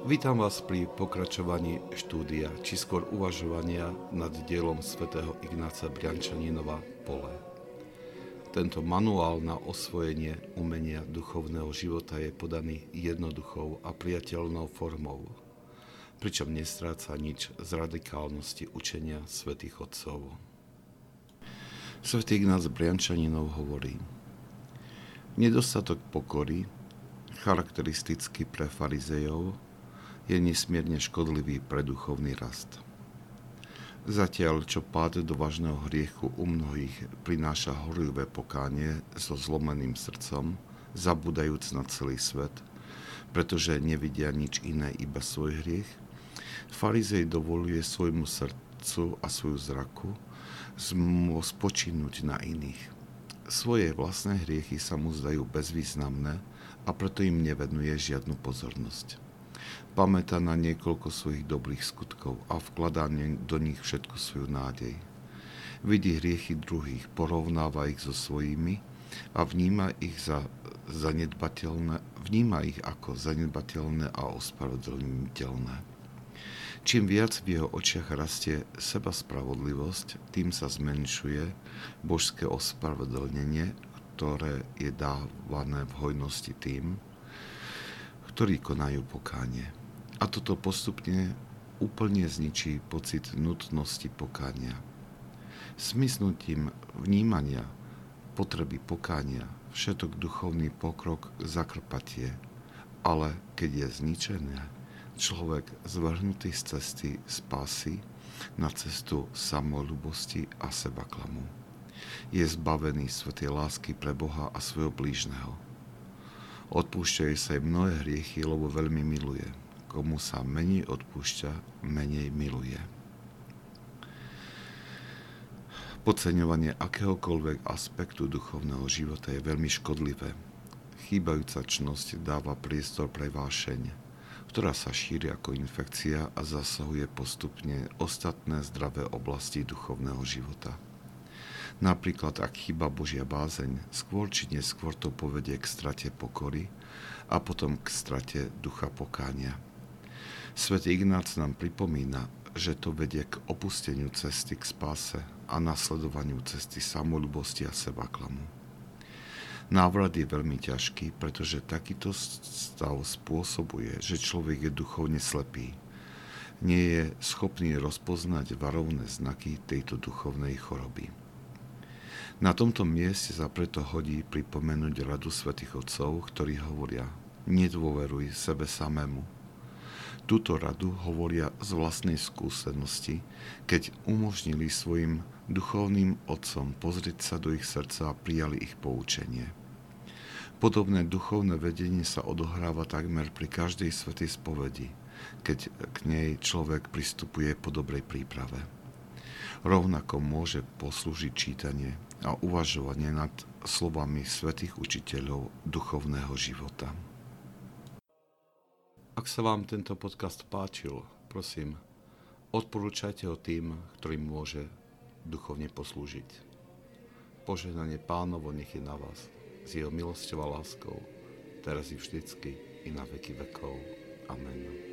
Vítam vás pri pokračovaní štúdia, či skôr uvažovania nad dielom svätého Ignáca Briančaninova Pole. Tento manuál na osvojenie umenia duchovného života je podaný jednoduchou a priateľnou formou, pričom nestráca nič z radikálnosti učenia svätých Otcov. Svetý Ignác Briančaninov hovorí, nedostatok pokory, charakteristický pre farizejov, je nesmierne škodlivý pre duchovný rast. Zatiaľ, čo pád do vážneho hriechu u mnohých prináša horlivé pokánie so zlomeným srdcom, zabúdajúc na celý svet, pretože nevidia nič iné, iba svoj hriech, farizej dovoluje svojmu srdcu a svoju zraku spočinúť na iných. Svoje vlastné hriechy sa mu zdajú bezvýznamné a preto im nevenuje žiadnu pozornosť pamätá na niekoľko svojich dobrých skutkov a vkladá do nich všetku svoju nádej. Vidí hriechy druhých, porovnáva ich so svojimi a vníma ich za zanedbateľné, vníma ich ako zanedbateľné a ospravedlniteľné. Čím viac v jeho očiach rastie seba spravodlivosť, tým sa zmenšuje božské ospravedlnenie, ktoré je dávané v hojnosti tým, ktorí konajú pokánie. A toto postupne úplne zničí pocit nutnosti pokánia. Smysnutím vnímania potreby pokánia všetok duchovný pokrok zakrpatie, ale keď je zničené, človek zvrhnutý z cesty spásy na cestu samolubosti a sebaklamu. Je zbavený svetej lásky pre Boha a svojho blížneho. Odpúšťajú sa aj mnohé hriechy, lebo veľmi miluje komu sa menej odpúšťa, menej miluje. Podceňovanie akéhokoľvek aspektu duchovného života je veľmi škodlivé. Chýbajúca čnosť dáva priestor pre vášeň, ktorá sa šíri ako infekcia a zasahuje postupne ostatné zdravé oblasti duchovného života. Napríklad, ak chýba Božia bázeň, skôr či neskôr to povedie k strate pokory a potom k strate ducha pokánia. Svet Ignác nám pripomína, že to vedie k opusteniu cesty k spáse a nasledovaniu cesty samolubosti a sebaklamu. Návrat je veľmi ťažký, pretože takýto stav spôsobuje, že človek je duchovne slepý. Nie je schopný rozpoznať varovné znaky tejto duchovnej choroby. Na tomto mieste sa preto hodí pripomenúť radu svätých Otcov, ktorí hovoria, nedôveruj sebe samému, Túto radu hovoria z vlastnej skúsenosti, keď umožnili svojim duchovným otcom pozrieť sa do ich srdca a prijali ich poučenie. Podobné duchovné vedenie sa odohráva takmer pri každej svetej spovedi, keď k nej človek pristupuje po dobrej príprave. Rovnako môže poslúžiť čítanie a uvažovanie nad slovami svetých učiteľov duchovného života. Ak sa vám tento podcast páčil, prosím, odporúčajte ho tým, ktorým môže duchovne poslúžiť. Požehnanie pánovo nech je na vás, s jeho milosťou a láskou, teraz i vždycky, i na veky vekov. Amen.